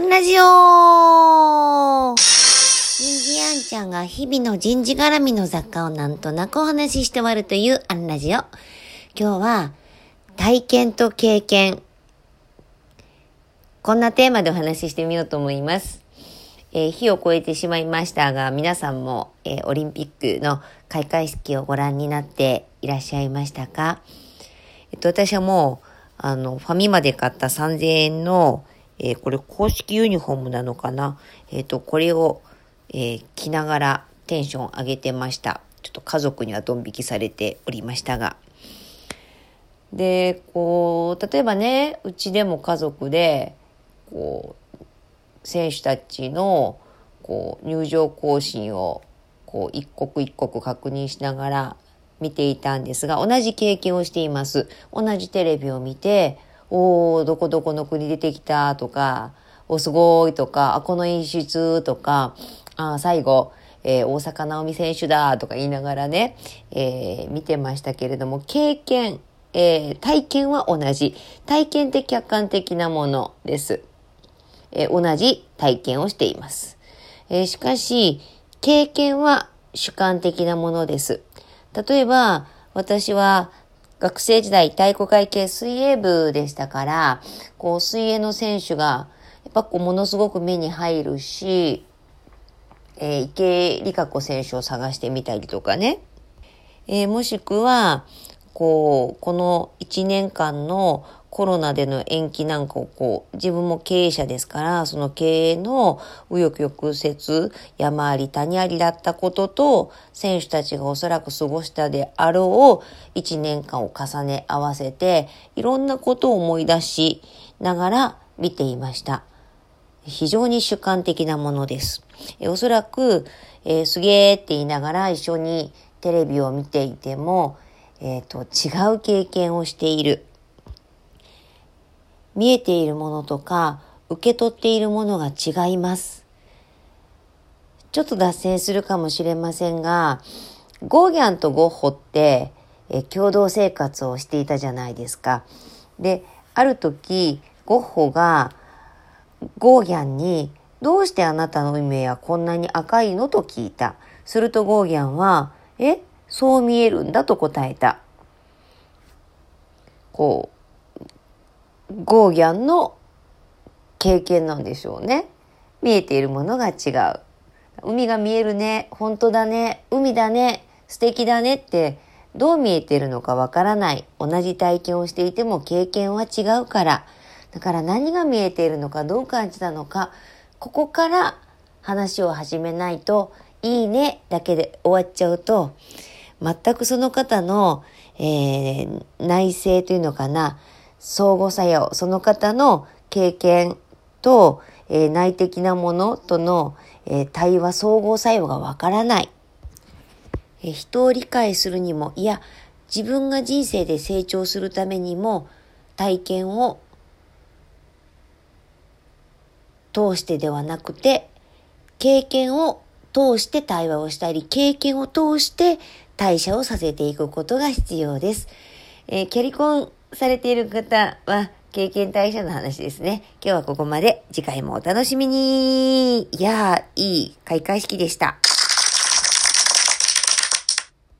ンラジオ人事アンちゃんが日々の人事絡みの雑貨をなんとなくお話しして終わるというアンラジオ。今日は体験と経験。こんなテーマでお話ししてみようと思います。えー、日を超えてしまいましたが、皆さんも、えー、オリンピックの開会式をご覧になっていらっしゃいましたか？えっと、私はもう、あの、ファミマで買った3000円の、えー、これ公式ユニフォームなのかな？えっ、ー、と、これを、えー、着ながらテンション上げてました。ちょっと家族にはドン引きされておりましたが。で、こう、例えばね、うちでも家族で、こう、選手たちの、こう、入場行進を、こう、一刻一刻確認しながら見ていたんですが、同じ経験をしています。同じテレビを見て、おー、どこどこの国出てきたとか、お、すごいとか、あ、この演出とか、あ、最後、えー、大坂なおみ選手だとか言いながらね、えー、見てましたけれども、経験、えー、体験は同じ。体験って客観的なものです。え同じ体験をしています。えしかし、経験は主観的なものです。例えば、私は学生時代体育会系水泳部でしたから、こう水泳の選手が、やっぱこうものすごく目に入るし、えー、池江璃花子選手を探してみたりとかね。えー、もしくは、こう、この1年間のコロナでの延期なんかをこう、自分も経営者ですから、その経営の右翼曲折、山あり谷ありだったことと、選手たちがおそらく過ごしたであろう1年間を重ね合わせて、いろんなことを思い出しながら見ていました。非常に主観的なものです。えおそらく、えー、すげーって言いながら一緒にテレビを見ていても、え、ー、と、違う経験をしている。見えているものとか受け取っているものが違います。ちょっと脱線するかもしれませんが、ゴーギャンとゴッホってえ共同生活をしていたじゃないですか。で、ある時、ゴッホがゴーギャンにどうしてあなたの目はこんなに赤いの？と聞いた。するとゴーギャンは、え？そう見えるんだと答えた。こう、ゴーギャンの経験なんでしょうね。見えているものが違う。海が見えるね、本当だね、海だね、素敵だねってどう見えているのかわからない。同じ体験をしていても経験は違うから。だから何が見えているのかどう感じたのか、ここから話を始めないといいねだけで終わっちゃうと、全くその方の、えー、内政というのかな、相互作用、その方の経験と、えー、内的なものとの、えー、対話相互作用がわからない、えー、人を理解するにも、いや、自分が人生で成長するためにも体験を通してではなくて、経験を通して対話をしたり、経験を通して代謝をさせていくことが必要です。えー、キャリコンされている方は、経験代謝の話ですね。今日はここまで。次回もお楽しみに。いやー、いい開会式でした。